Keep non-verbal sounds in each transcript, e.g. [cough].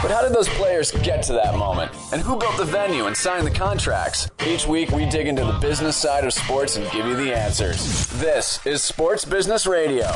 But how did those players get to that moment? And who built the venue and signed the contracts? Each week we dig into the business side of sports and give you the answers. This is Sports Business Radio.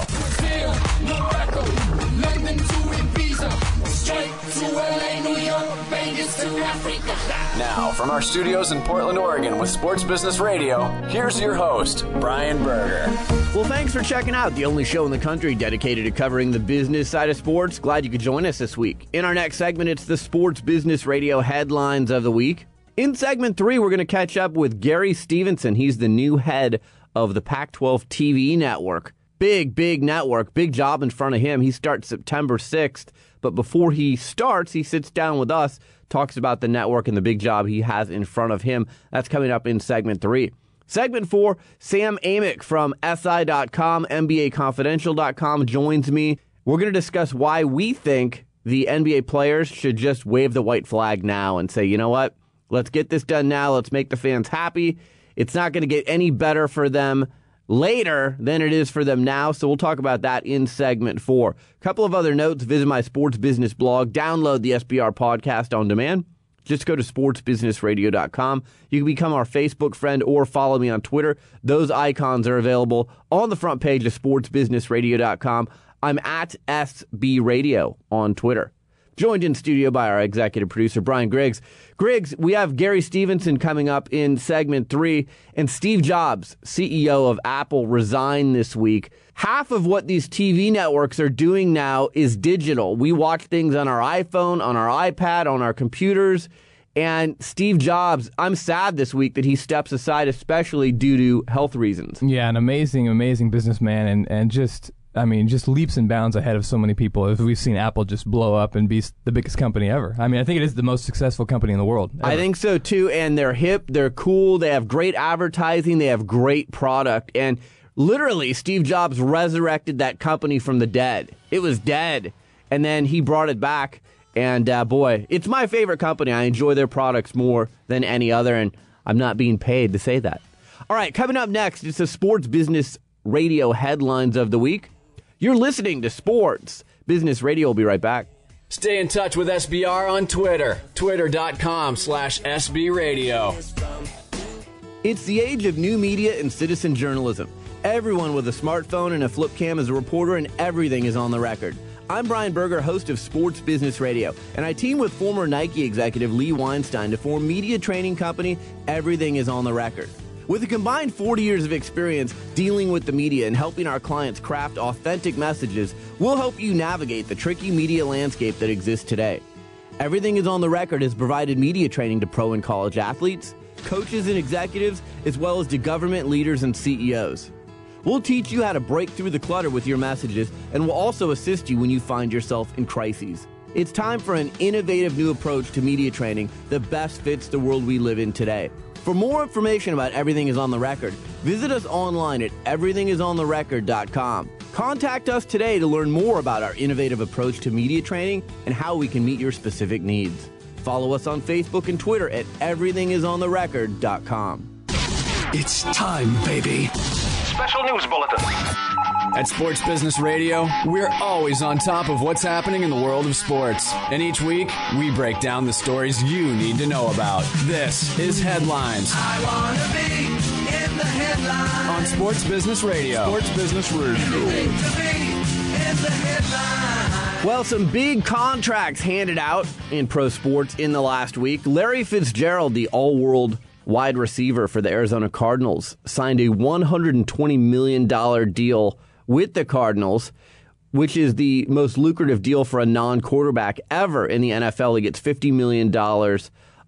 Now, from our studios in Portland, Oregon with Sports Business Radio, here's your host, Brian Berger. Well, thanks for checking out the only show in the country dedicated to covering the business side of sports. Glad you could join us this week. In our next segment, it's the Sports Business Radio headlines of the week. In segment three, we're going to catch up with Gary Stevenson. He's the new head of the Pac 12 TV network. Big, big network, big job in front of him. He starts September 6th, but before he starts, he sits down with us, talks about the network and the big job he has in front of him. That's coming up in segment three. Segment four, Sam Amick from SI.com, NBAConfidential.com joins me. We're going to discuss why we think the NBA players should just wave the white flag now and say, you know what? Let's get this done now. Let's make the fans happy. It's not going to get any better for them later than it is for them now. So we'll talk about that in segment four. A couple of other notes visit my sports business blog, download the SBR podcast on demand. Just go to sportsbusinessradio.com. You can become our Facebook friend or follow me on Twitter. Those icons are available on the front page of sportsbusinessradio.com. I'm at SB Radio on Twitter. Joined in studio by our executive producer, Brian Griggs. Griggs, we have Gary Stevenson coming up in segment three, and Steve Jobs, CEO of Apple, resigned this week. Half of what these TV networks are doing now is digital. We watch things on our iPhone, on our iPad, on our computers. And Steve Jobs, I'm sad this week that he steps aside, especially due to health reasons. Yeah, an amazing, amazing businessman, and and just I mean, just leaps and bounds ahead of so many people. As we've seen Apple just blow up and be the biggest company ever. I mean, I think it is the most successful company in the world. I think so too. And they're hip, they're cool, they have great advertising, they have great product. And literally, Steve Jobs resurrected that company from the dead. It was dead. And then he brought it back. And uh, boy, it's my favorite company. I enjoy their products more than any other. And I'm not being paid to say that. All right, coming up next, it's the sports business radio headlines of the week. You're listening to Sports Business Radio. We'll be right back. Stay in touch with SBR on Twitter, twitter.com slash SBRadio. It's the age of new media and citizen journalism. Everyone with a smartphone and a flip cam is a reporter, and everything is on the record. I'm Brian Berger, host of Sports Business Radio, and I team with former Nike executive Lee Weinstein to form media training company Everything is on the Record. With a combined 40 years of experience dealing with the media and helping our clients craft authentic messages, we'll help you navigate the tricky media landscape that exists today. Everything is on the record has provided media training to pro and college athletes, coaches and executives, as well as to government leaders and CEOs. We'll teach you how to break through the clutter with your messages, and we'll also assist you when you find yourself in crises. It's time for an innovative new approach to media training that best fits the world we live in today. For more information about Everything is on the Record, visit us online at everythingisontherecord.com. Contact us today to learn more about our innovative approach to media training and how we can meet your specific needs. Follow us on Facebook and Twitter at everythingisontherecord.com. It's time, baby. Special news bulletin. At Sports Business Radio, we're always on top of what's happening in the world of sports. And each week, we break down the stories you need to know about. This is Headlines on Sports Business Radio. Sports Business Radio. Well, some big contracts handed out in pro sports in the last week. Larry Fitzgerald, the all world wide receiver for the Arizona Cardinals, signed a $120 million deal with the Cardinals, which is the most lucrative deal for a non quarterback ever in the NFL. He gets $50 million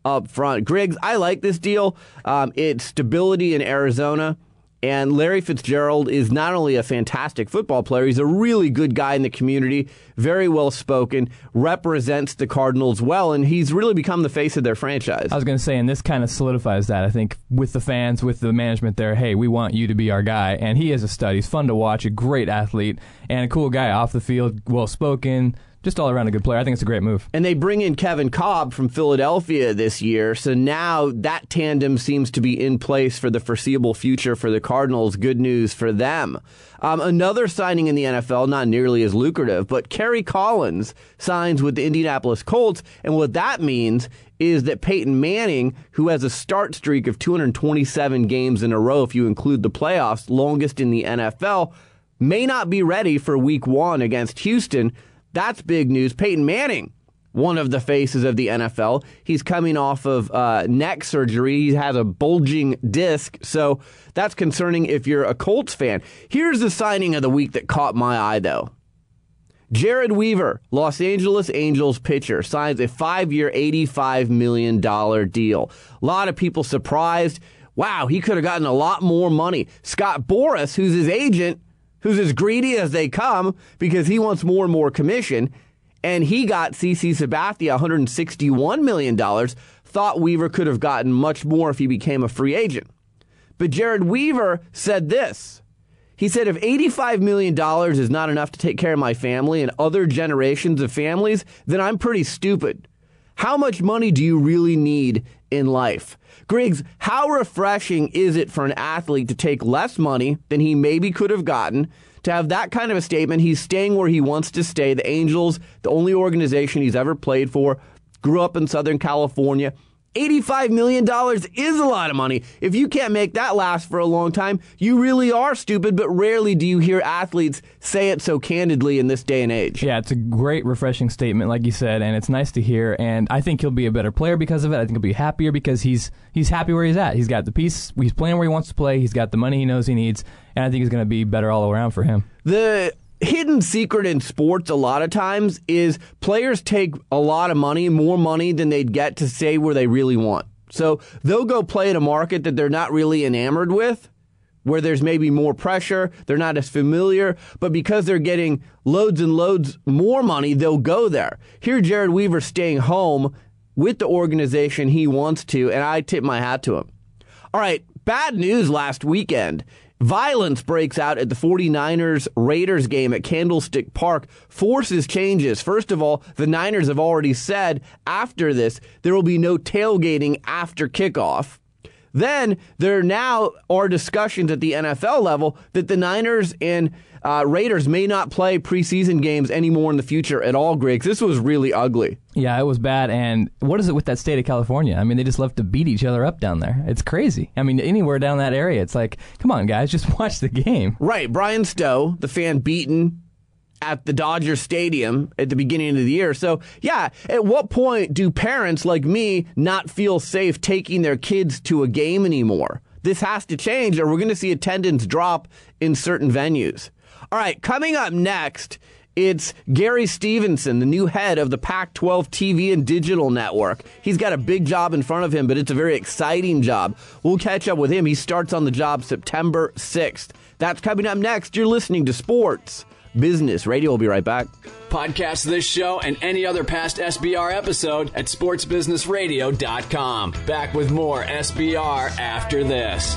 up front. Griggs, I like this deal. Um, it's stability in Arizona. And Larry Fitzgerald is not only a fantastic football player, he's a really good guy in the community, very well spoken, represents the Cardinals well, and he's really become the face of their franchise. I was going to say, and this kind of solidifies that, I think, with the fans, with the management there, hey, we want you to be our guy. And he is a stud. He's fun to watch, a great athlete, and a cool guy off the field, well spoken just all around a good player. I think it's a great move. And they bring in Kevin Kolb from Philadelphia this year. So now that tandem seems to be in place for the foreseeable future for the Cardinals. Good news for them. Um, another signing in the NFL, not nearly as lucrative, but Kerry Collins signs with the Indianapolis Colts. And what that means is that Peyton Manning, who has a start streak of 227 games in a row, if you include the playoffs, longest in the NFL, may not be ready for week one against Houston. That's big news. Peyton Manning, one of the faces of the NFL, he's coming off of uh, neck surgery. He has a bulging disc, so that's concerning if you're a Colts fan. Here's the signing of the week that caught my eye, though. Jered Weaver, Los Angeles Angels pitcher, signs a five year, $85 million deal. A lot of people surprised. Wow, he could have gotten a lot more money. Scott Boras, who's his agent, who's as greedy as they come because he wants more and more commission. And he got CC Sabathia $161 million, thought Weaver could have gotten much more if he became a free agent. But Jered Weaver said this. He said, if $85 million is not enough to take care of my family and other generations of families, then I'm pretty stupid. How much money do you really need in life? Griggs, how refreshing is it for an athlete to take less money than he maybe could have gotten? To have that kind of a statement, he's staying where he wants to stay. The Angels, the only organization he's ever played for, grew up in Southern California. $85 million is a lot of money. If you can't make that last for a long time, you really are stupid, but rarely do you hear athletes say it so candidly in this day and age. Yeah, it's a great, refreshing statement, like you said, and it's nice to hear. And I think he'll be a better player because of it. I think he'll be happier because he's he's happy where he's at. He's got the piece, he's playing where he wants to play, he's got the money he knows he needs, and I think he's going to be better all around for him. The hidden secret in sports a lot of times is players take a lot of money, more money than they'd get to stay where they really want. So they'll go play in a market that they're not really enamored with, where there's maybe more pressure, they're not as familiar, but because they're getting loads and loads more money, they'll go there. Here, Jered Weaver staying home with the organization he wants to, and I tip my hat to him. All right, bad news last weekend. Violence breaks out at the 49ers Raiders game at Candlestick Park, forces changes. First of all, the Niners have already said after this there will be no tailgating after kickoff. Then there now are discussions at the NFL level that the Niners and uh, Raiders may not play preseason games anymore in the future at all, Griggs. This was really ugly. Yeah, it was bad. And what is it with that state of California? I mean, they just love to beat each other up down there. It's crazy. I mean, anywhere down that area, it's like, come on, guys, just [laughs] watch the game. Right. Bryan Stow, the fan beaten at the Dodger Stadium at the beginning of the year. So, yeah, at what point do parents like me not feel safe taking their kids to a game anymore? This has to change, or we're going to see attendance drop in certain venues. All right, coming up next, it's Gary Stevenson, the new head of the Pac 12 TV and digital network. He's got a big job in front of him, but it's a very exciting job. We'll catch up with him. He starts on the job September 6th. That's coming up next. You're listening to Sports Business Radio. We'll be right back. Podcast this show and any other past SBR episode at sportsbusinessradio.com. Back with more SBR after this.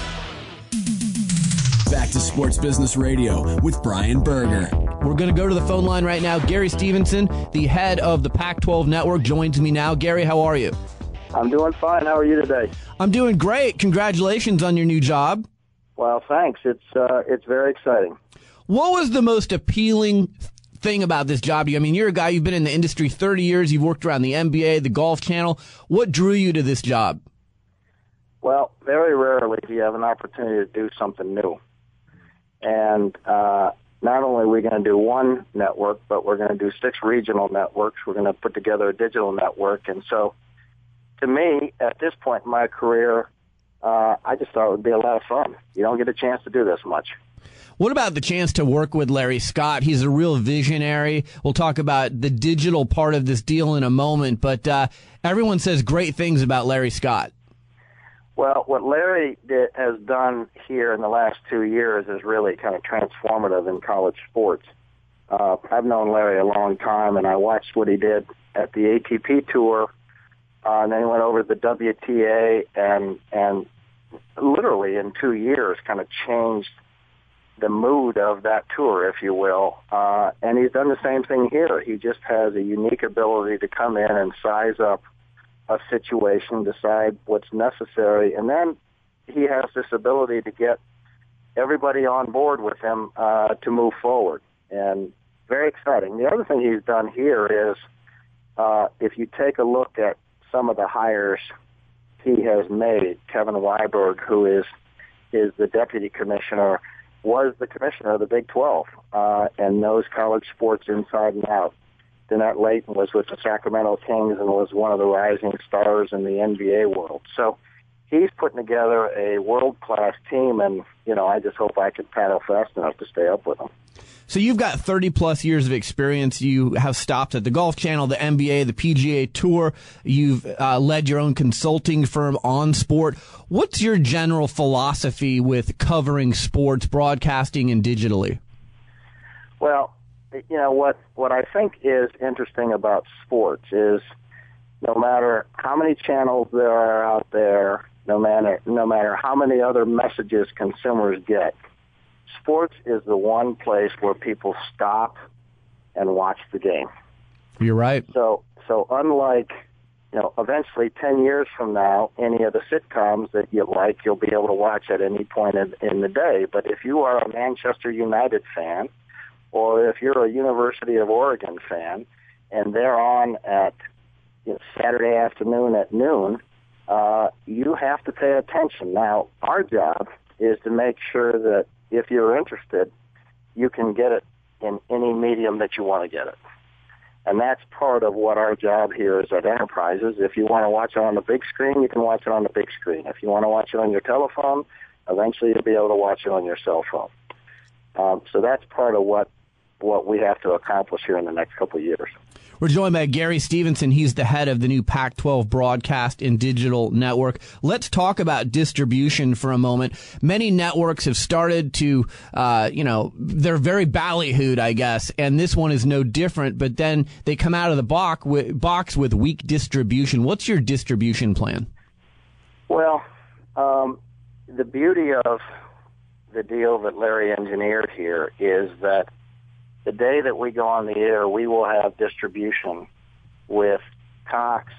Back to Sports Business Radio with Brian Berger. We're going to go to the phone line right now. Gary Stevenson, the head of the Pac 12 network, joins me now. Gary, how are you? I'm doing fine. How are you today? I'm doing great. Congratulations on your new job. Well, thanks. It's uh, it's very exciting. What was the most appealing thing about this job? I mean, you're a guy you've been in the industry 30 years. You've worked around the NBA, the Golf Channel. What drew you to this job? Well, very rarely do you have an opportunity to do something new. And uh, not only are we going to do one network, but we're going to do six regional networks. We're going to put together a digital network. And so, to me, at this point in my career, uh, I just thought it would be a lot of fun. You don't get a chance to do this much. What about the chance to work with Larry Scott? He's a real visionary. We'll talk about the digital part of this deal in a moment, but uh, everyone says great things about Larry Scott. Well, what Larry did, has done here in the last two years is really kind of transformative in college sports. Uh, I've known Larry a long time, and I watched what he did at the ATP Tour, uh, and then he went over to the WTA, and and literally in two years, kind of changed the mood of that tour, if you will. Uh, and he's done the same thing here. He just has a unique ability to come in and size up a situation, decide what's necessary, and then he has this ability to get everybody on board with him uh, to move forward. And very exciting. The other thing he's done here is uh, if you take a look at some of the hires he has made, Kevin Weiberg, who is is the deputy commissioner, was the commissioner of the Big 12 uh, and knows college sports inside and out. Danette Leighton was with the Sacramento Kings and was one of the rising stars in the NBA world. So he's putting together a world class team, and you know I just hope I can paddle fast enough to stay up with him. So you've got 30 plus years of experience. You have stopped at the Golf Channel, the NBA, the PGA Tour. You've uh, led your own consulting firm on sport. What's your general philosophy with covering sports, broadcasting, and digitally? Well, you know what what I think is interesting about sports is no matter how many channels there are out there, no matter no matter how many other messages consumers get, sports is the one place where people stop and watch the game. You're right. So so unlike you know, eventually 10 years from now, any of the sitcoms that you like, you'll be able to watch at any point in, in the day. But if you are a Manchester United fan, or if you're a University of Oregon fan and they're on at you know, Saturday afternoon at noon, uh, you have to pay attention. Now, our job is to make sure that if you're interested, you can get it in any medium that you want to get it. And that's part of what our job here is at Enterprises. If you want to watch it on the big screen, you can watch it on the big screen. If you want to watch it on your telephone, eventually you'll be able to watch it on your cell phone. Um, so that's part of what what we have to accomplish here in the next couple of years. We're joined by Gary Stevenson. He's the head of the new Pac 12 broadcast and digital network. Let's talk about distribution for a moment. Many networks have started to, uh, you know, they're very ballyhooed, I guess, and this one is no different, but then they come out of the box with, box with weak distribution. What's your distribution plan? Well, um, the beauty of the deal that Larry engineered here is that the day that we go on the air, we will have distribution with Cox,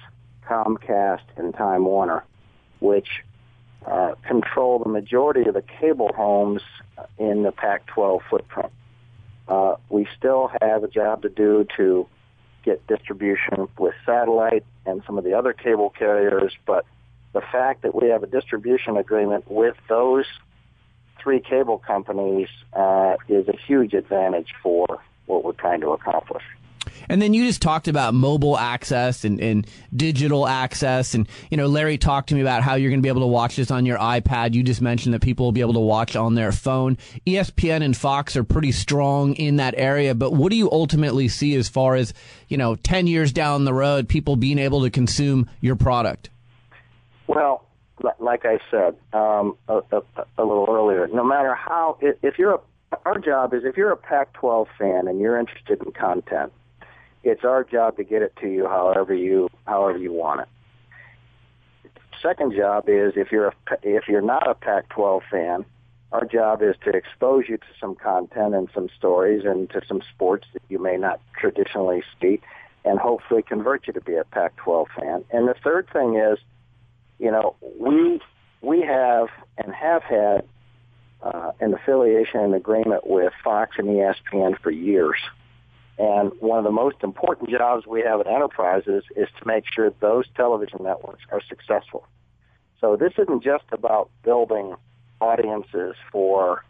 Comcast, and Time Warner, which uh, control the majority of the cable homes in the Pac-12 footprint. Uh, we still have a job to do to get distribution with satellite and some of the other cable carriers, but the fact that we have a distribution agreement with those three cable companies uh, is a huge advantage for what we're trying to accomplish. And then you just talked about mobile access and, and digital access. And, you know, Larry talked to me about how you're going to be able to watch this on your iPad. You just mentioned that people will be able to watch on their phone. ESPN and Fox are pretty strong in that area. But what do you ultimately see as far as, you know, 10 years down the road, people being able to consume your product? Well, like I said um, a, a, a little earlier, no matter how, if you're a, our job is if you're a Pac-12 fan and you're interested in content, it's our job to get it to you however you however you want it. Second job is if you're a, if you're not a Pac-12 fan, our job is to expose you to some content and some stories and to some sports that you may not traditionally see, and hopefully convert you to be a Pac-12 fan. And the third thing is, you know, we we have and have had uh, an affiliation and agreement with Fox and ESPN for years. And one of the most important jobs we have at enterprises is to make sure those television networks are successful. So this isn't just about building audiences for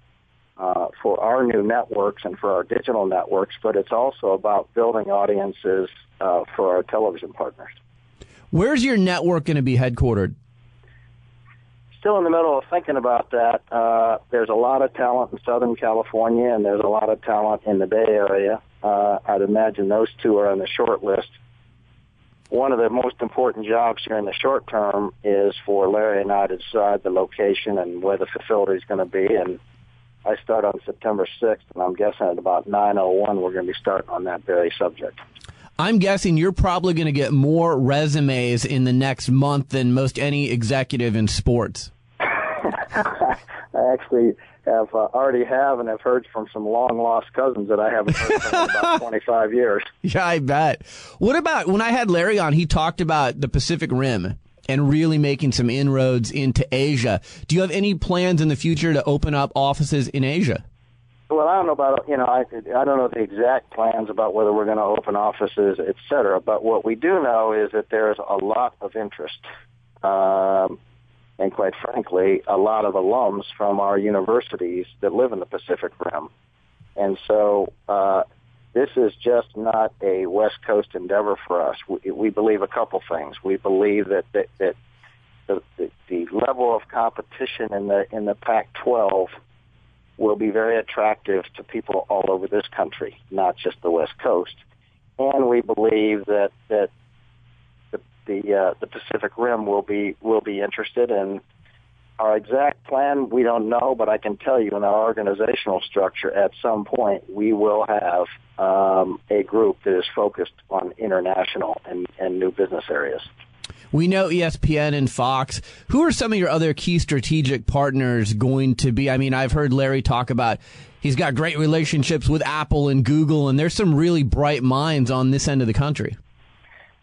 uh, for our new networks and for our digital networks, but it's also about building audiences uh, for our television partners. Where's your network going to be headquartered? Still in the middle of thinking about that. Uh, there's a lot of talent in Southern California, and there's a lot of talent in the Bay Area uh, I'd imagine those two are on the short list. One of the most important jobs here in the short term is for Larry and I to decide the location and where the facility is going to be. And I start on September 6th, and I'm guessing at about 9:01 we're going to be starting on that very subject. I'm guessing you're probably going to get more resumes in the next month than most any executive in sports. [laughs] I actually have uh, already have and have heard from some long lost cousins that I haven't heard from in about [laughs] 25 years. Yeah, I bet. What about when I had Larry on? He talked about the Pacific Rim and really making some inroads into Asia. Do you have any plans in the future to open up offices in Asia? Well, I don't know about you know I I don't know the exact plans about whether we're going to open offices, et cetera. But what we do know is that there's a lot of interest. Um, and quite frankly, a lot of alums from our universities that live in the Pacific Rim. And so uh, this is just not a West Coast endeavor for us. We, we believe a couple things. We believe that that, that the, the, the level of competition in the in the Pac-12 will be very attractive to people all over this country, not just the West Coast. And we believe that that the uh, the Pacific Rim will be will be interested in our exact plan. We don't know, but I can tell you in our organizational structure, at some point we will have um, a group that is focused on international and, and new business areas. We know ESPN and Fox. Who are some of your other key strategic partners going to be? I mean, I've heard Larry talk about he's got great relationships with Apple and Google, and there's some really bright minds on this end of the country.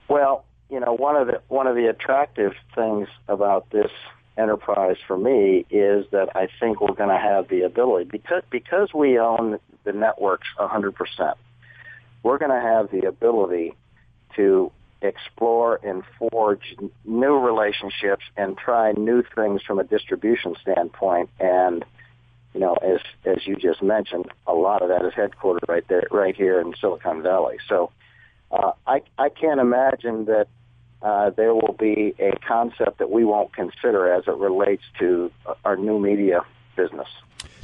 Well, you know, one of the one of the attractive things about this enterprise for me is that I think we're going to have the ability because because we own the networks 100%. We're going to have the ability to explore and forge new relationships and try new things from a distribution standpoint and you know as as you just mentioned a lot of that is headquartered right there right here in Silicon Valley so uh, I I can't imagine that uh, there will be a concept that we won't consider as it relates to our new media business.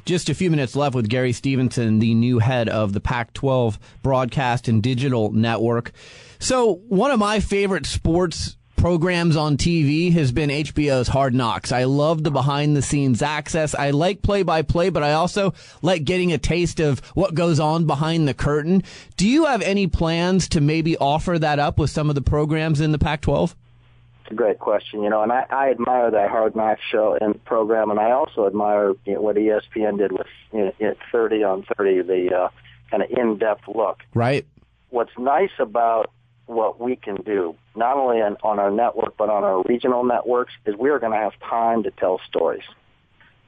Just a few minutes left with Gary Stevenson, the new head of the Pac 12 broadcast and digital network. So, one of my favorite sports programs on TV has been HBO's Hard Knocks. I love the behind the scenes access. I like play by play, but I also like getting a taste of what goes on behind the curtain. Do you have any plans to maybe offer that up with some of the programs in the Pac 12? It's a great question, you know, and I, I admire that Hard Knocks show and program, and I also admire you know, what ESPN did with you know, 30 on 30, the uh, kind of in depth look. Right. What's nice about what we can do, not only on, on our network, but on our regional networks, is we are going to have time to tell stories.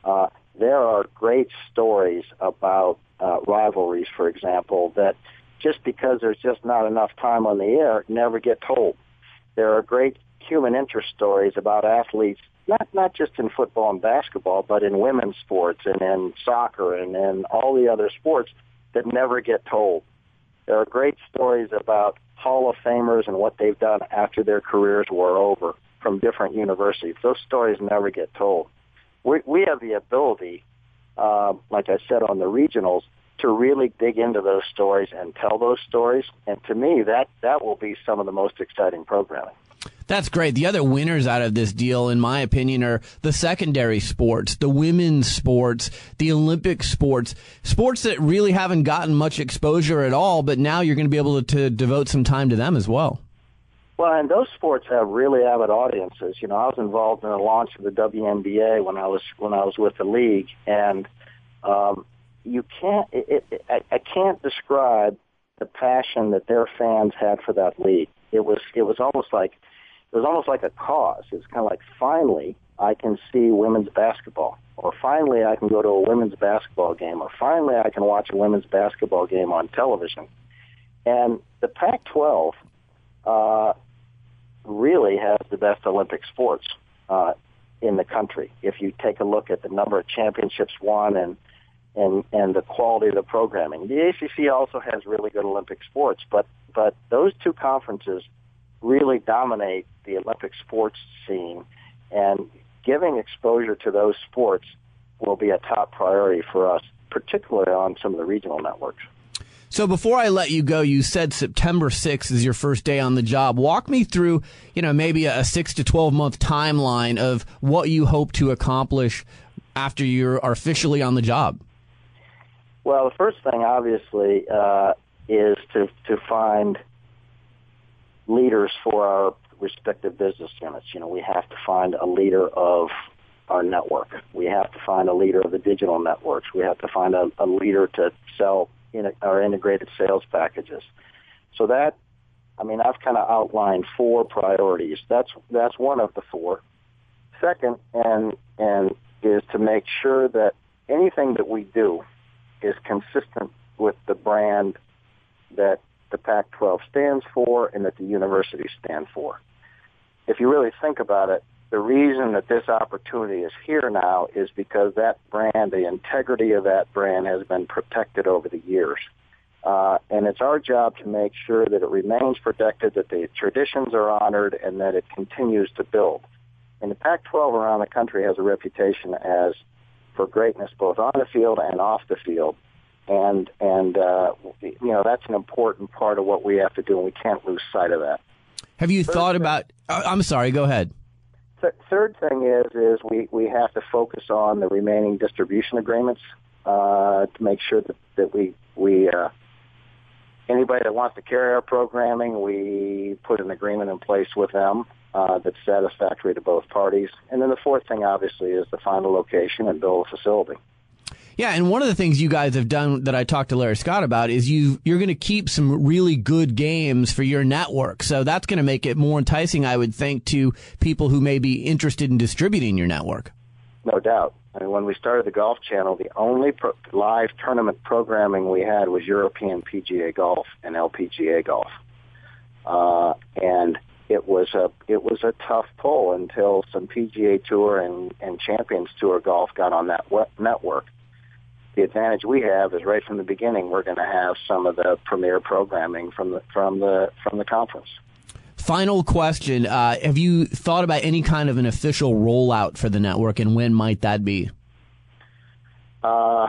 Uh, there are great stories about uh, rivalries, for example, that just because there's just not enough time on the air, never get told. There are great human interest stories about athletes, not not just in football and basketball, but in women's sports and in soccer and in all the other sports that never get told. There are great stories about Hall of Famers and what they've done after their careers were over from different universities. Those stories never get told. We, we have the ability, uh, like I said on the regionals, to really dig into those stories and tell those stories. And to me, that that will be some of the most exciting programming. That's great. The other winners out of this deal, in my opinion, are the secondary sports, the women's sports, the Olympic sports, sports that really haven't gotten much exposure at all, but now you're going to be able to, to devote some time to them as well. Well, and those sports have really avid audiences. You know, I was involved in the launch of the WNBA when I was when I was with the league, and um, you can't. It, it, I, I can't describe the passion that their fans had for that league. It was it was almost like it was almost like a cause. It was kind of like finally I can see women's basketball, or finally I can go to a women's basketball game, or finally I can watch a women's basketball game on television. And the Pac-12 uh, really has the best Olympic sports uh, in the country. If you take a look at the number of championships won and and and the quality of the programming, the ACC also has really good Olympic sports. But but those two conferences really dominate the Olympic sports scene, and giving exposure to those sports will be a top priority for us, particularly on some of the regional networks. So before I let you go, you said September 6th is your first day on the job. Walk me through, you know, maybe a 6 to 12 month timeline of what you hope to accomplish after you are officially on the job. Well, the first thing obviously uh, is to to find leaders for our respective business units. You know, we have to find a leader of our network. We have to find a leader of the digital networks. We have to find a, a leader to sell in our integrated sales packages. So that, I mean, I've kind of outlined four priorities. That's that's one of the four. Second, and and is to make sure that anything that we do is consistent with the brand that the Pac-12 stands for and that the universities stand for. If you really think about it, the reason that this opportunity is here now is because that brand, the integrity of that brand has been protected over the years. Uh, and it's our job to make sure that it remains protected, that the traditions are honored, and that it continues to build. And the Pac-12 around the country has a reputation as for greatness both on the field and off the field. And and uh, you know that's an important part of what we have to do, and we can't lose sight of that. Have you thought about? Uh, I'm sorry. Go ahead. Th- third thing is is we, we have to focus on the remaining distribution agreements uh, to make sure that, that we we uh, anybody that wants to carry our programming, we put an agreement in place with them uh, that's satisfactory to both parties. And then the fourth thing, obviously, is to find a location and build a facility. Yeah, and one of the things you guys have done that I talked to Larry Scott about is you you're going to keep some really good games for your network. So that's going to make it more enticing, I would think, to people who may be interested in distributing your network. No doubt. I mean, when we started the Golf Channel, the only pro- live tournament programming we had was European PGA Golf and LPGA Golf, uh, and it was a it was a tough pull until some PGA Tour and and Champions Tour golf got on that network the advantage we have is right from the beginning we're going to have some of the premier programming from the from the from the conference. Final question: uh, Have you thought about any kind of an official rollout for the network, and when might that be? Uh,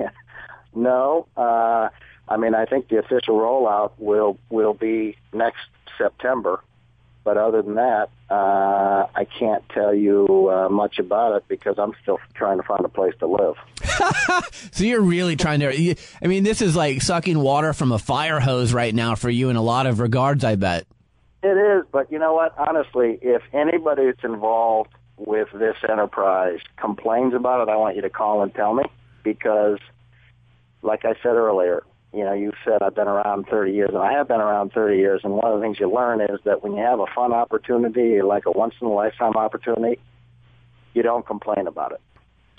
[laughs] no. Uh, I mean, I think the official rollout will will be next September. But other than that, uh, I can't tell you uh, much about it because I'm still trying to find a place to live. [laughs] so you're really trying to. I mean, this is like sucking water from a fire hose right now for you in a lot of regards. I bet it is. But you know what? Honestly, if anybody that's involved with this enterprise complains about it, I want you to call and tell me because, like I said earlier, you know, you said I've been around 30 years, and I have been around 30 years. And one of the things you learn is that when you have a fun opportunity, like a once in a lifetime opportunity, you don't complain about it.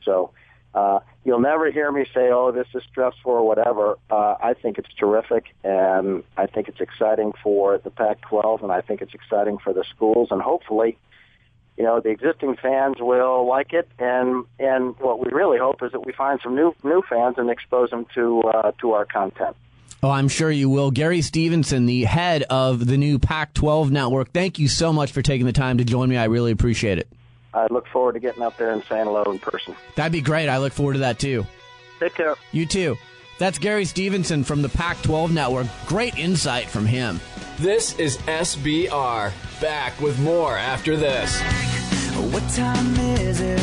So Uh, you'll never hear me say, "Oh, this is stressful" or whatever. Uh, I think it's terrific, and I think it's exciting for the Pac-12, and I think it's exciting for the schools, and hopefully, you know, the existing fans will like it. And and what we really hope is that we find some new new fans and expose them to uh, to our content. Oh, I'm sure you will. Gary Stevenson, the head of the new Pac 12 network, thank you so much for taking the time to join me. I really appreciate it. I look forward to getting up there and saying hello in person. That'd be great. I look forward to that too. Take care. You too. That's Gary Stevenson from the Pac 12 network. Great insight from him. This is SBR. Back with more after this. What time is it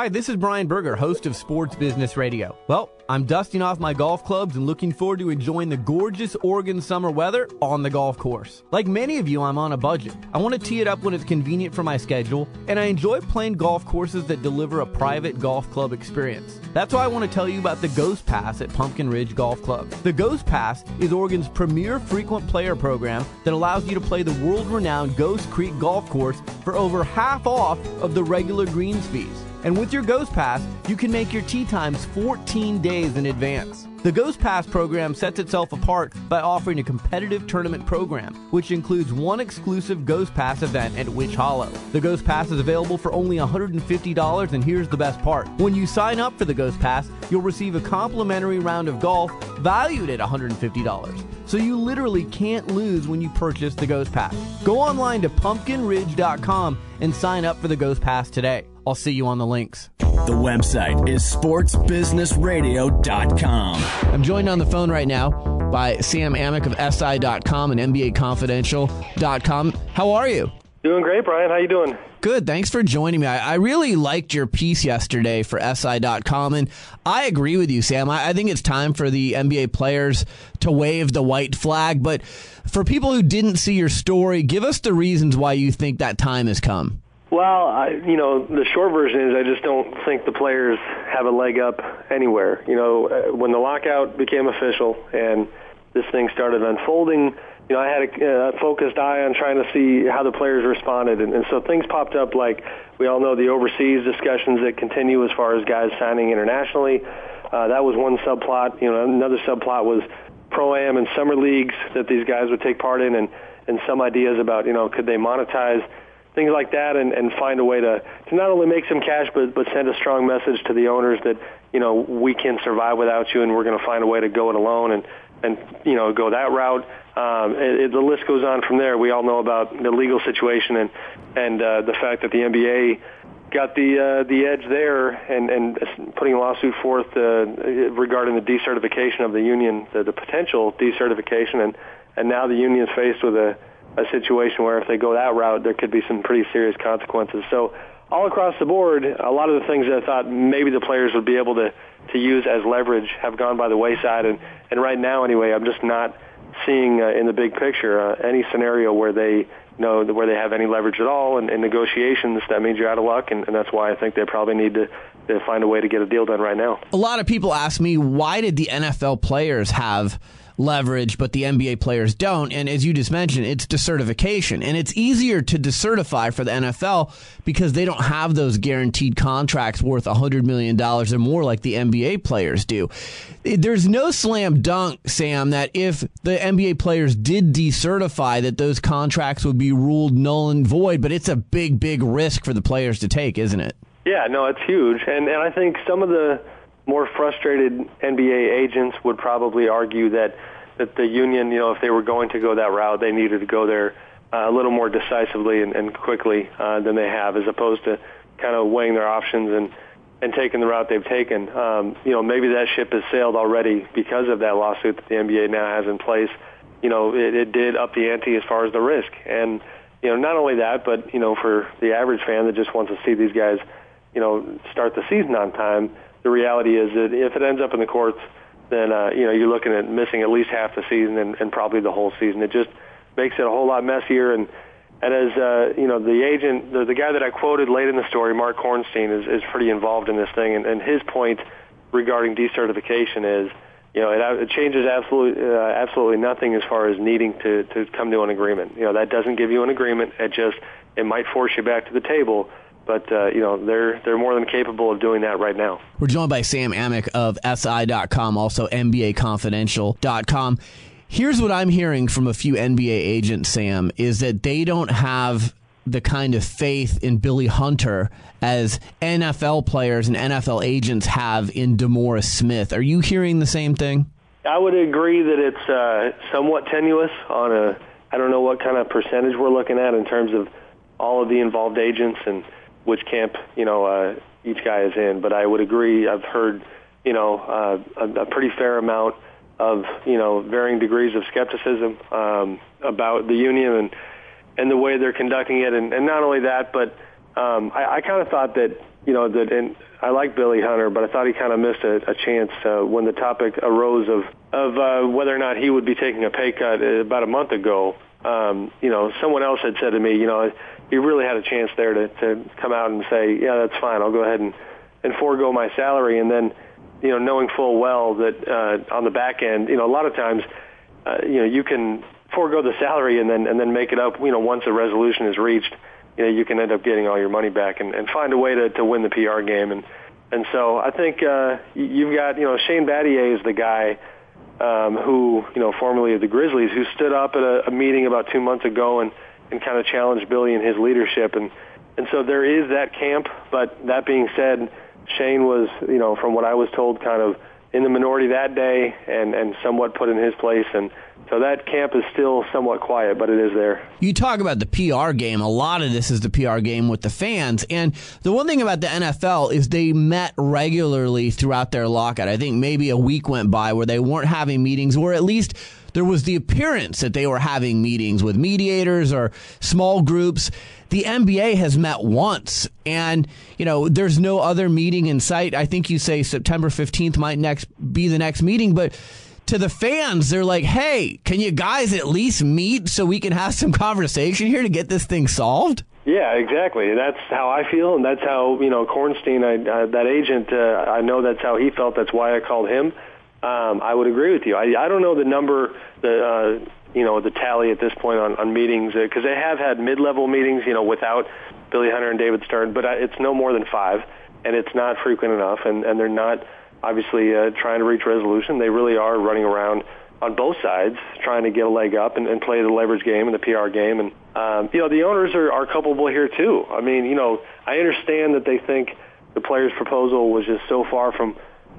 Hi, this is Brian Berger, host of Sports Business Radio. Well, I'm dusting off my golf clubs and looking forward to enjoying the gorgeous Oregon summer weather on the golf course. Like many of you, I'm on a budget. I want to tee it up when it's convenient for my schedule, and I enjoy playing golf courses that deliver a private golf club experience. That's why I want to tell you about the Ghost Pass at Pumpkin Ridge Golf Club. The Ghost Pass is Oregon's premier frequent player program that allows you to play the world renowned Ghost Creek Golf Course for over half off of the regular greens fees. And with your Ghost Pass, you can make your tee times 14 days in advance. The Ghost Pass program sets itself apart by offering a competitive tournament program, which includes one exclusive Ghost Pass event at Witch Hollow. The Ghost Pass is available for only $150, and here's the best part. When you sign up for the Ghost Pass, you'll receive a complimentary round of golf valued at $150. So you literally can't lose when you purchase the Ghost Pass. Go online to pumpkinridge.com and sign up for the Ghost Pass today. I'll see you on the links. The website is sportsbusinessradio.com. I'm joined on the phone right now by Sam Amick of SI.com and NBAConfidential.com. How are you? Doing great, Brian. How you doing? Good. Thanks for joining me. I, I really liked your piece yesterday for SI.com, and I agree with you, Sam. I, I think it's time for the NBA players to wave the white flag. But for people who didn't see your story, give us the reasons why you think that time has come. Well, I, you know, the short version is I just don't think the players have a leg up anywhere. You know, uh, when the lockout became official and this thing started unfolding, you know, I had a uh, focused eye on trying to see how the players responded, and, and so things popped up like we all know the overseas discussions that continue as far as guys signing internationally. Uh, that was one subplot. You know, another subplot was pro am and summer leagues that these guys would take part in, and and some ideas about you know could they monetize things like that and, and find a way to, to not only make some cash but, but send a strong message to the owners that, you know, we can survive without you and we're going to find a way to go it alone and, and you know, go that route. Um, it, it, the list goes on from there. We all know about the legal situation and, and uh, the fact that the NBA got the uh, the edge there and, and putting a lawsuit forth uh, regarding the decertification of the union, the, the potential decertification, and, and now the union is faced with a a situation where if they go that route, there could be some pretty serious consequences. So all across the board, a lot of the things that I thought maybe the players would be able to, to use as leverage have gone by the wayside. And, and right now, anyway, I'm just not seeing uh, in the big picture uh, any scenario where they know where they have any leverage at all. In negotiations, that means you're out of luck, and, and that's why I think they probably need to, to find a way to get a deal done right now. A lot of people ask me why did the NFL players have leverage, but the NBA players don't. And as you just mentioned, it's decertification. And it's easier to decertify for the NFL because they don't have those guaranteed contracts worth $100 million or more like the NBA players do. There's no slam dunk, Sam, that if the NBA players did decertify, that those contracts would be ruled null and void, but it's a big, big risk for the players to take, isn't it? Yeah, no, it's huge. And, and I think some of the more frustrated NBA agents would probably argue that that the union, you know, if they were going to go that route, they needed to go there uh, a little more decisively and, and quickly uh, than they have, as opposed to kind of weighing their options and and taking the route they've taken. Um, you know, maybe that ship has sailed already because of that lawsuit that the NBA now has in place. You know, it, it did up the ante as far as the risk, and you know, not only that, but you know, for the average fan that just wants to see these guys, you know, start the season on time the reality is that if it ends up in the courts, then uh, you know you're looking at missing at least half the season and, and probably the whole season. It just makes it a whole lot messier. And And as uh, you know, the agent, the, the guy that I quoted late in the story, Mark Hornstein, is, is pretty involved in this thing, and, and his point regarding decertification is, you know, it, it changes absolutely uh, absolutely nothing as far as needing to to come to an agreement. You know, that doesn't give you an agreement. It just it might force you back to the table. But uh, you know they're they're more than capable of doing that right now. We're joined by Sam Amick of SI.com, also NBAConfidential.com. Here's what I'm hearing from a few NBA agents, Sam, is that they don't have the kind of faith in Billy Hunter as NFL players and NFL agents have in DeMaurice Smith. Are you hearing the same thing? I would agree that it's uh, somewhat tenuous on a. I don't know what kind of percentage we're looking at in terms of all of the involved agents and which camp you know uh, each guy is in. But I would agree. I've heard you know uh, a, a pretty fair amount of you know varying degrees of skepticism um, about the union and and the way they're conducting it, and, and not only that, but um, I, I kind of thought that you know that and I like Billy Hunter, but I thought he kind of missed a, a chance uh, when the topic arose of of uh, whether or not he would be taking a pay cut uh, about a month ago. Um, you know, someone else had said to me, you know, he really had a chance there to, to come out and say, yeah, that's fine. I'll go ahead and, and forego my salary. And then, you know, knowing full well that uh, on the back end, you know, a lot of times, uh, you know, you can forego the salary and then and then make it up. You know, once a resolution is reached, you know, you can end up getting all your money back and, and find a way to, to win the PR game. And and so I think uh, you've got you know Shane Battier is the guy um, who you know formerly of the Grizzlies who stood up at a, a meeting about two months ago and and kind of challenged Billy and his leadership and and so there is that camp. But that being said, Shane was you know from what I was told kind of in the minority that day and and somewhat put in his place and so that camp is still somewhat quiet, but it is there. You talk about the PR game. A lot of this is the PR game with the fans. And the one thing about the NFL is they met regularly throughout their lockout. I think maybe a week went by where they weren't having meetings, or at least there was the appearance that they were having meetings with mediators or small groups. The NBA has met once, and you know there's no other meeting in sight. I think you say September 15th might next be the next meeting, but to the fans, they're like, hey, can you guys at least meet so we can have some conversation here to get this thing solved? Yeah, exactly. That's how I feel, and that's how you know Cornstein, I, uh, that agent. Uh, I know that's how he felt. That's why I called him. Um, I would agree with you. I, I don't know the number, the uh, you know the tally at this point on, on meetings because uh, they have had mid-level meetings, you know, without Billy Hunter and David Stern, but uh, it's no more than five, and it's not frequent enough, and and they're not obviously uh, trying to reach resolution. They really are running around on both sides trying to get a leg up and, and play the leverage game and the PR game. And, um, you know, the owners are, are culpable here too. I mean, you know, I understand that they think the players' proposal was just so far from,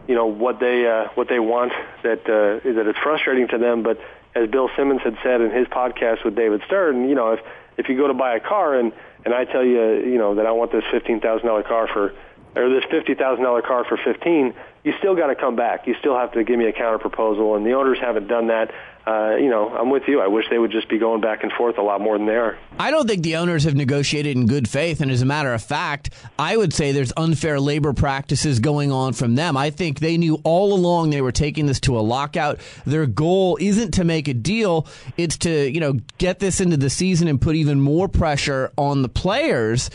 you know, what they, uh, what they want that, uh, that it's frustrating to them. But as Bill Simmons had said in his podcast with David Stern, you know, if, if you go to buy a car and, and I tell you, you know, that I want this $15,000 car for, or this $50,000 car for 15, you still got to come back. You still have to give me a counter proposal, and the owners haven't done that. Uh, you know, I'm with you. I wish they would just be going back and forth a lot more than they are. I don't think the owners have negotiated in good faith, and as a matter of fact, I would say there's unfair labor practices going on from them. I think they knew all along they were taking this to a lockout. Their goal isn't to make a deal; it's to you know get this into the season and put even more pressure on the players.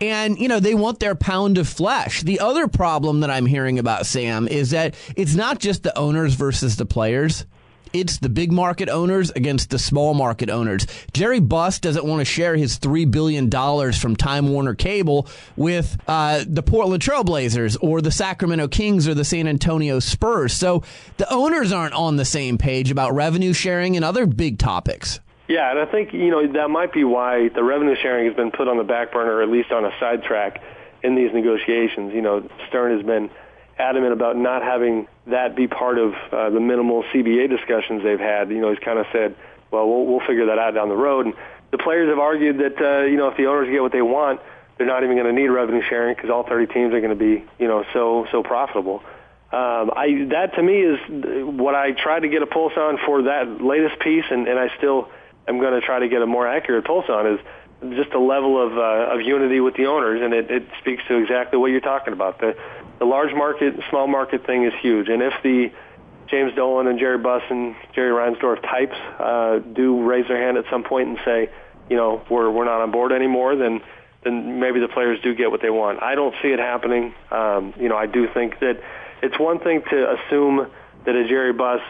And, you know, they want their pound of flesh. The other problem that I'm hearing about, Sam, is that it's not just the owners versus the players. It's the big market owners against the small market owners. Jerry Buss doesn't want to share his $3 billion from Time Warner Cable with uh, the Portland Trailblazers or the Sacramento Kings or the San Antonio Spurs. So the owners aren't on the same page about revenue sharing and other big topics. Yeah, and I think you know that might be why the revenue sharing has been put on the back burner, or at least on a sidetrack in these negotiations. You know, Stern has been adamant about not having that be part of uh, the minimal CBA discussions they've had. You know, he's kind of said, "Well, we'll we'll figure that out down the road." And the players have argued that uh, you know if the owners get what they want, they're not even going to need revenue sharing because all 30 teams are going to be you know so so profitable. Um, I that to me is what I tried to get a pulse on for that latest piece, and, and I still am going to try to get a more accurate pulse on is just the level of uh, of unity with the owners, and it, it speaks to exactly what you're talking about. The the large market, small market thing is huge, and if the James Dolan and Jerry Buss and Jerry Reinsdorf types uh, do raise their hand at some point and say, you know, we're we're not on board anymore, then then maybe the players do get what they want. I don't see it happening. Um, you know, I do think that it's one thing to assume that a Jerry Buss,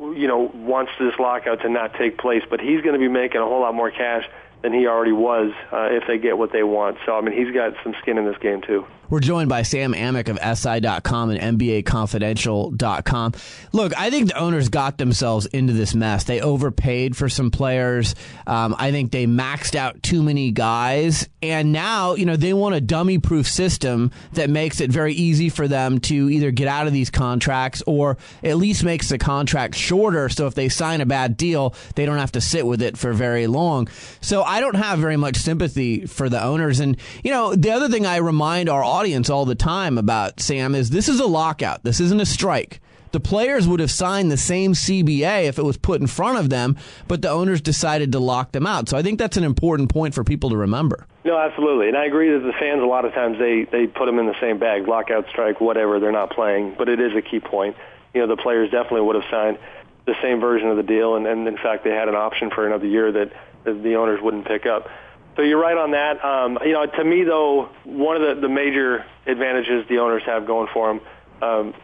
you know, wants this lockout to not take place, but he's going to be making a whole lot more cash than he already was uh, if they get what they want. So, I mean, he's got some skin in this game, too. We're joined by Sam Amick of SI.com and NBAConfidential.com. Look, I think the owners got themselves into this mess. They overpaid for some players. Um, I think they maxed out too many guys. And now, you know, they want a dummy proof system that makes it very easy for them to either get out of these contracts or at least makes the contract shorter. So if they sign a bad deal, they don't have to sit with it for very long. So I don't have very much sympathy for the owners. And, you know, the other thing I remind our audience all the time about, Sam, is this is a lockout. This isn't a strike. The players would have signed the same CBA if it was put in front of them, but the owners decided to lock them out. So I think that's an important point for people to remember. No, absolutely, and I agree that the fans a lot of times they they put them in the same bag, lockout, strike, whatever. They're not playing, but it is a key point. You know, the players definitely would have signed the same version of the deal, and, and in fact, they had an option for another year that, the owners wouldn't pick up. So you're right on that. Um, you know, to me though, one of the, the major advantages the owners have going for them um,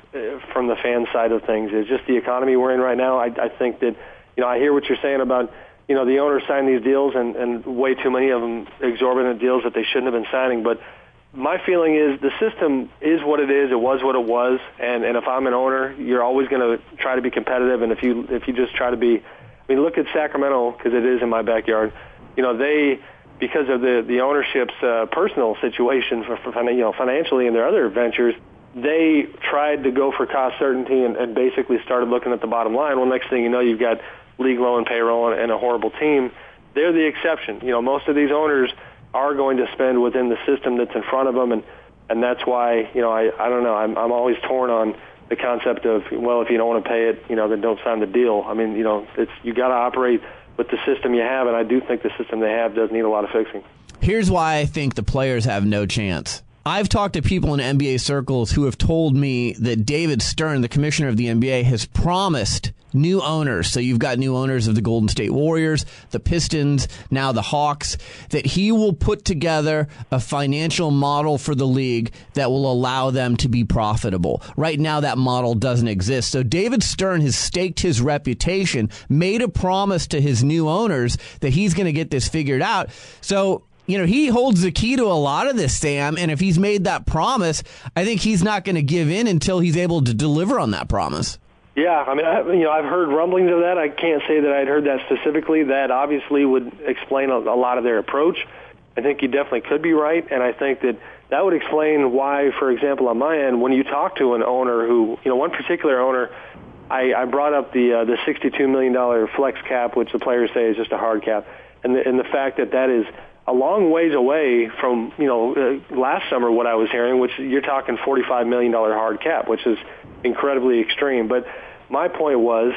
from the fan side of things is just the economy we're in right now. I, I think that, you know, I hear what you're saying about, you know, the owners sign these deals and, and way too many of them exorbitant deals that they shouldn't have been signing. But my feeling is the system is what it is. It was what it was. And, and if I'm an owner, you're always going to try to be competitive. And if you, if you just try to be, I mean, look at Sacramento because it is in my backyard. You know, they, because of the the ownership's uh, personal situation for, for you know financially and their other ventures, they tried to go for cost certainty and, and basically started looking at the bottom line. Well, next thing you know, you've got league low and payroll and, and a horrible team. They're the exception. You know, most of these owners are going to spend within the system that's in front of them, and and that's why you know I I don't know I'm I'm always torn on the concept of well if you don't want to pay it you know then don't sign the deal. I mean you know it's you got to operate with the system you have, and I do think the system they have does need a lot of fixing. Here's why I think the players have no chance. I've talked to people in NBA circles who have told me that David Stern, the commissioner of the NBA, has promised new owners. So you've got new owners of the Golden State Warriors, the Pistons, now the Hawks, that he will put together a financial model for the league that will allow them to be profitable. Right now, that model doesn't exist. So David Stern has staked his reputation, made a promise to his new owners that he's going to get this figured out. So you know, he holds the key to a lot of this, Sam. And if he's made that promise, I think he's not going to give in until he's able to deliver on that promise. Yeah, I mean, I, you know, I've heard rumblings of that. I can't say that I'd heard that specifically. That obviously would explain a, a lot of their approach. I think you definitely could be right, and I think that that would explain why, for example, on my end, when you talk to an owner who, you know, one particular owner, I, I brought up the uh, the $62 million flex cap, which the players say is just a hard cap, and the, and the fact that that is a long ways away from you know uh, last summer what I was hearing, which you're talking 45 million dollar hard cap, which is incredibly extreme. But my point was,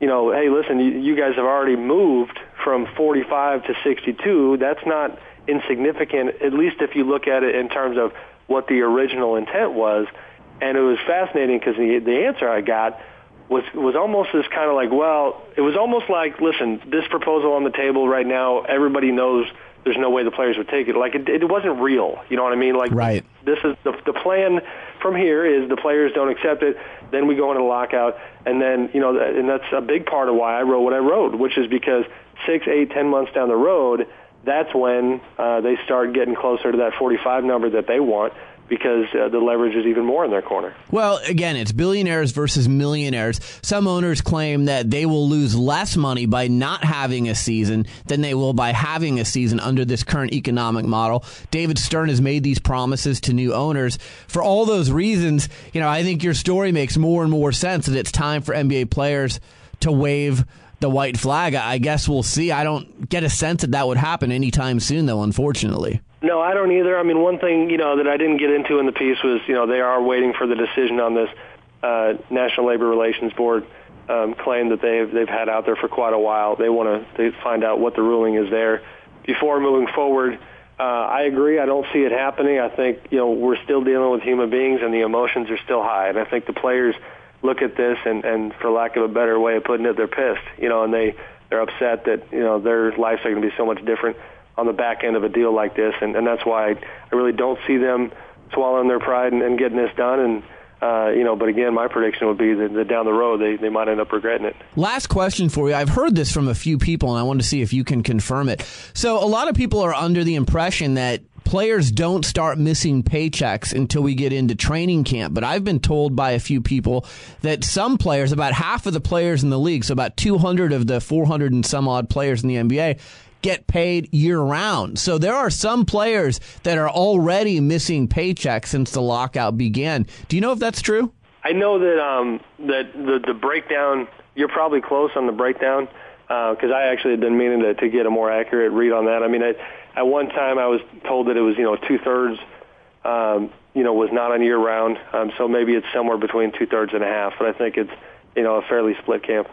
you know, hey, listen, you, you guys have already moved from 45 to 62. That's not insignificant, at least if you look at it in terms of what the original intent was. And it was fascinating because the the answer I got was was almost this kind of like, well, it was almost like, listen, this proposal on the table right now, everybody knows there's no way the players would take it. Like it, it wasn't real. You know what I mean? Like right. this is the the plan from here is the players don't accept it, then we go into lockout, and then you know, and that's a big part of why I wrote what I wrote, which is because six, eight, ten months down the road, that's when uh, they start getting closer to that 45 number that they want because uh, the leverage is even more in their corner. Well, again, it's billionaires versus millionaires. Some owners claim that they will lose less money by not having a season than they will by having a season under this current economic model. David Stern has made these promises to new owners. For all those reasons, you know, I think your story makes more and more sense that it's time for NBA players to wave the white flag. I guess we'll see. I don't get a sense that that would happen anytime soon, though, unfortunately. No, I don't either. I mean, one thing you know that I didn't get into in the piece was you know they are waiting for the decision on this uh, National Labor Relations Board um, claim that they've they've had out there for quite a while. They want to find out what the ruling is there before moving forward. Uh, I agree. I don't see it happening. I think you know we're still dealing with human beings, and the emotions are still high. And I think the players look at this, and and for lack of a better way of putting it, they're pissed. You know, and they they're upset that you know their lives are going to be so much different on the back end of a deal like this, and, and that's why I, I really don't see them swallowing their pride and, and getting this done. And uh, you know, but again, my prediction would be that, that down the road they, they might end up regretting it. Last question for you. I've heard this from a few people, and I wanted to see if you can confirm it. So, a lot of people are under the impression that players don't start missing paychecks until we get into training camp. But I've been told by a few people that some players, about half of the players in the league, so about 200 of the 400 and some odd players in the NBA, get paid year round. So there are some players that are already missing paychecks since the lockout began. Do you know if that's true? I know that um, that the the breakdown. You're probably close on the breakdown because uh, I actually had been meaning to, to get a more accurate read on that. I mean, I, at one time I was told that it was you know two thirds. Um, you know, was not on year round, um, so maybe it's somewhere between two thirds and a half. But I think it's you know a fairly split camp.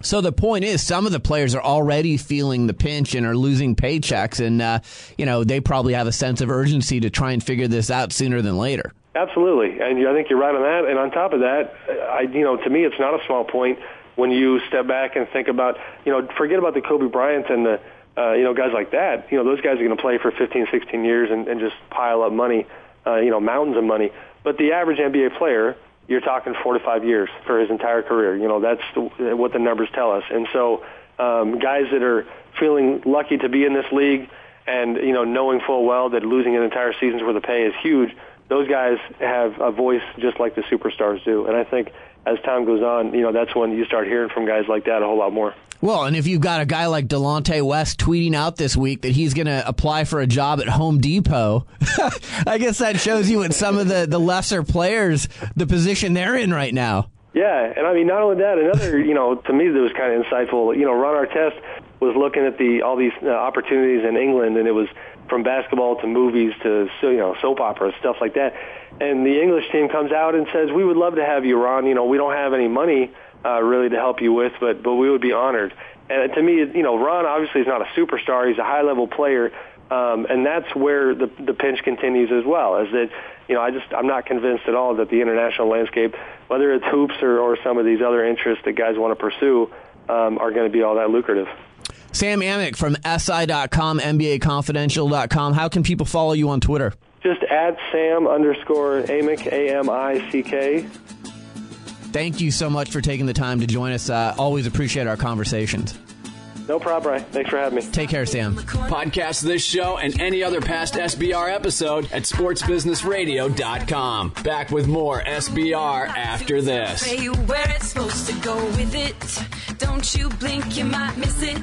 So the point is, some of the players are already feeling the pinch and are losing paychecks, and uh, you know they probably have a sense of urgency to try and figure this out sooner than later. Absolutely, and I think you're right on that. And on top of that, I you know to me it's not a small point when you step back and think about you know forget about the Kobe Bryant and the uh, you know guys like that. You know those guys are going to play for 15, 16 years and, and just pile up money, uh, you know mountains of money. But the average NBA player you're talking four to five years for his entire career. You know, that's the, what the numbers tell us. And so, um, guys that are feeling lucky to be in this league and, you know, knowing full well that losing an entire season's worth of pay is huge, those guys have a voice just like the superstars do. And I think as time goes on, you know, that's when you start hearing from guys like that a whole lot more. Well, and if you've got a guy like Delonte West tweeting out this week that he's going to apply for a job at Home Depot, [laughs] I guess that shows you what some of the, the lesser players, the position they're in right now. Yeah, and I mean, not only that, another, you know, to me that was kind of insightful, you know, Ron Artest was looking at the all these uh, opportunities in England, and it was from basketball to movies to, you know, soap operas, stuff like that. And the English team comes out and says, we would love to have you, Ron. You know, we don't have any money uh, really to help you with, but but we would be honored. And to me, you know, Ron obviously is not a superstar; he's a high level player, um, and that's where the the pinch continues as well. Is that you know, I just I'm not convinced at all that the international landscape, whether it's hoops or or some of these other interests that guys want to pursue, um, are going to be all that lucrative. Sam Amick from SI.com, NBAConfidential.com. How can people follow you on Twitter? Just at Sam underscore Amick, A M I C K. Thank you so much for taking the time to join us. Uh, always appreciate our conversations. No problem, Brian. Thanks for having me. Take care, Sam. Podcast this show and any other past SBR episode at sportsbusinessradio.com. Back with more SBR after this. Where it's supposed to go with it. Don't you blink, you might miss it.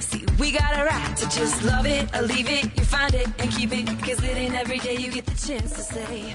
See, we got a right to just love it or leave it. You find it and keep it. Cause it ain't every day you get the chance to say.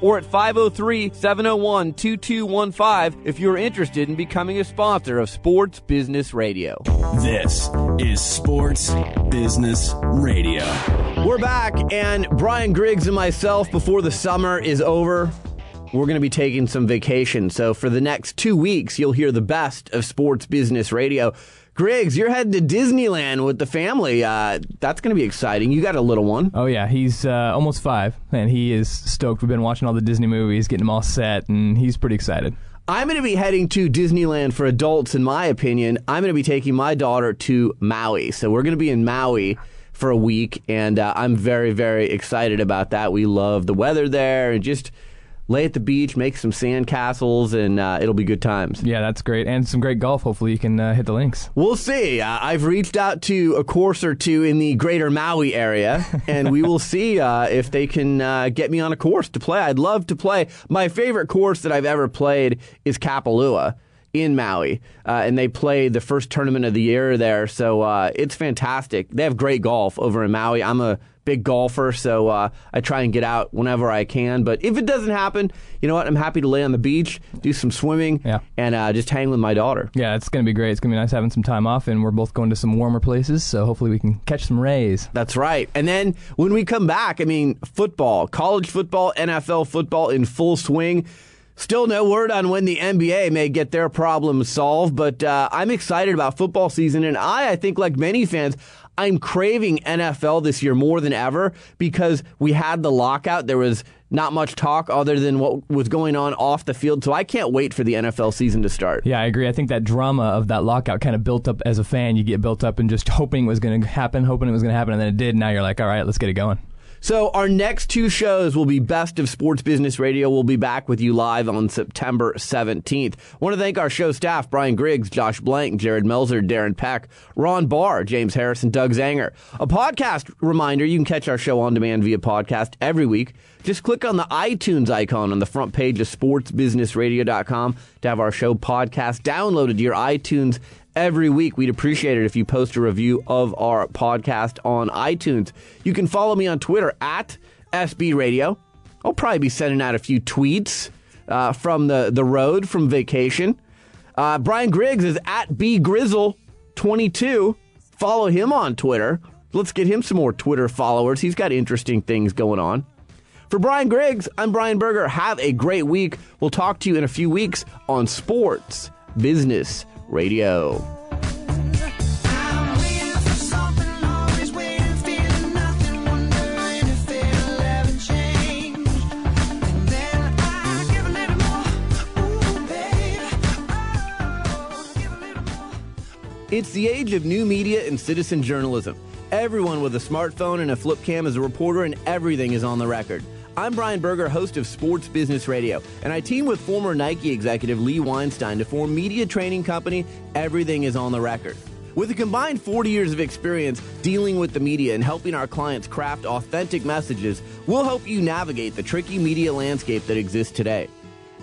or at 503 701 2215 if you're interested in becoming a sponsor of Sports Business Radio. This is Sports Business Radio. We're back, and Brian Griggs and myself, before the summer is over, we're going to be taking some vacation. So for the next two weeks, you'll hear the best of Sports Business Radio. Griggs, you're heading to Disneyland with the family. Uh, that's going to be exciting. You got a little one. Oh yeah, he's uh, almost five, and he is stoked. We've been watching all the Disney movies, getting them all set, and he's pretty excited. I'm going to be heading to Disneyland for adults, in my opinion. I'm going to be taking my daughter to Maui. So we're going to be in Maui for a week, and uh, I'm very, very excited about that. We love the weather there and just lay at the beach, make some sand castles, and uh, it'll be good times. Yeah, that's great, and some great golf. Hopefully, you can uh, hit the links. We'll see. Uh, I've reached out to a course or two in the greater Maui area, [laughs] and we will see uh, if they can uh, get me on a course to play. I'd love to play. My favorite course that I've ever played is Kapalua in Maui, uh, and they play the first tournament of the year there. So uh, it's fantastic. They have great golf over in Maui. I'm a big golfer, so uh, I try and get out whenever I can. But if it doesn't happen, you know what? I'm happy to lay on the beach, do some swimming, Yeah. and uh, just hang with my daughter. Yeah, it's going to be great. It's going to be nice having some time off, and we're both going to some warmer places, so hopefully we can catch some rays. That's right. And then when we come back, I mean, football, college football, NFL football in full swing. Still no word on when the NBA may get their problems solved, but uh, I'm excited about football season. And I, I think, like many fans, I'm craving NFL this year more than ever because we had the lockout. There was not much talk other than what was going on off the field. So I can't wait for the NFL season to start. Yeah, I agree. I think that drama of that lockout kind of built up as a fan. You get built up and just hoping it was going to happen, hoping it was going to happen, and then it did. Now you're like, all right, let's get it going. So our next two shows will be Best of Sports Business Radio. We'll be back with you live on September 17th. I want to thank our show staff, Brian Griggs, Josh Blank, Jared Melzer, Darren Peck, Ron Barr, James Harrison, Doug Zanger. A podcast reminder, you can catch our show on demand via podcast every week. Just click on the iTunes icon on the front page of sportsbusinessradio.com to have our show podcast downloaded to your iTunes every week. We'd appreciate it if you post a review of our podcast on iTunes. You can follow me on Twitter at SB Radio. I'll probably be sending out a few tweets uh, from the, the road from vacation. Uh, Brian Griggs is at B Grizzle22. Follow him on Twitter. Let's get him some more Twitter followers. He's got interesting things going on. For Brian Griggs, I'm Brian Berger. Have a great week. We'll talk to you in a few weeks on Sports Business Radio. It's the age of new media and citizen journalism. Everyone with a smartphone and a flip cam is a reporter, and everything is on the record. I'm Brian Berger, host of Sports Business Radio, and I team with former Nike executive Lee Weinstein to form media training company Everything is on the Record. With a combined 40 years of experience dealing with the media and helping our clients craft authentic messages, we'll help you navigate the tricky media landscape that exists today.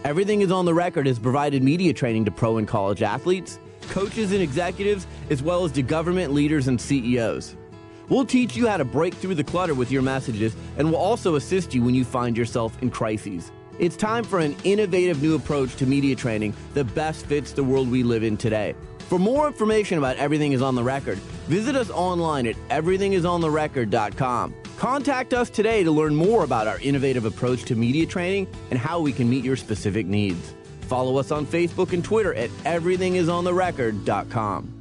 Everything is on the record has provided media training to pro and college athletes, coaches and executives, as well as to government leaders and CEOs. We'll teach you how to break through the clutter with your messages, and we'll also assist you when you find yourself in crises. It's time for an innovative new approach to media training that best fits the world we live in today. For more information about Everything is on the Record, visit us online at everythingisontherecord.com. Contact us today to learn more about our innovative approach to media training and how we can meet your specific needs. Follow us on Facebook and Twitter at everythingisontherecord.com.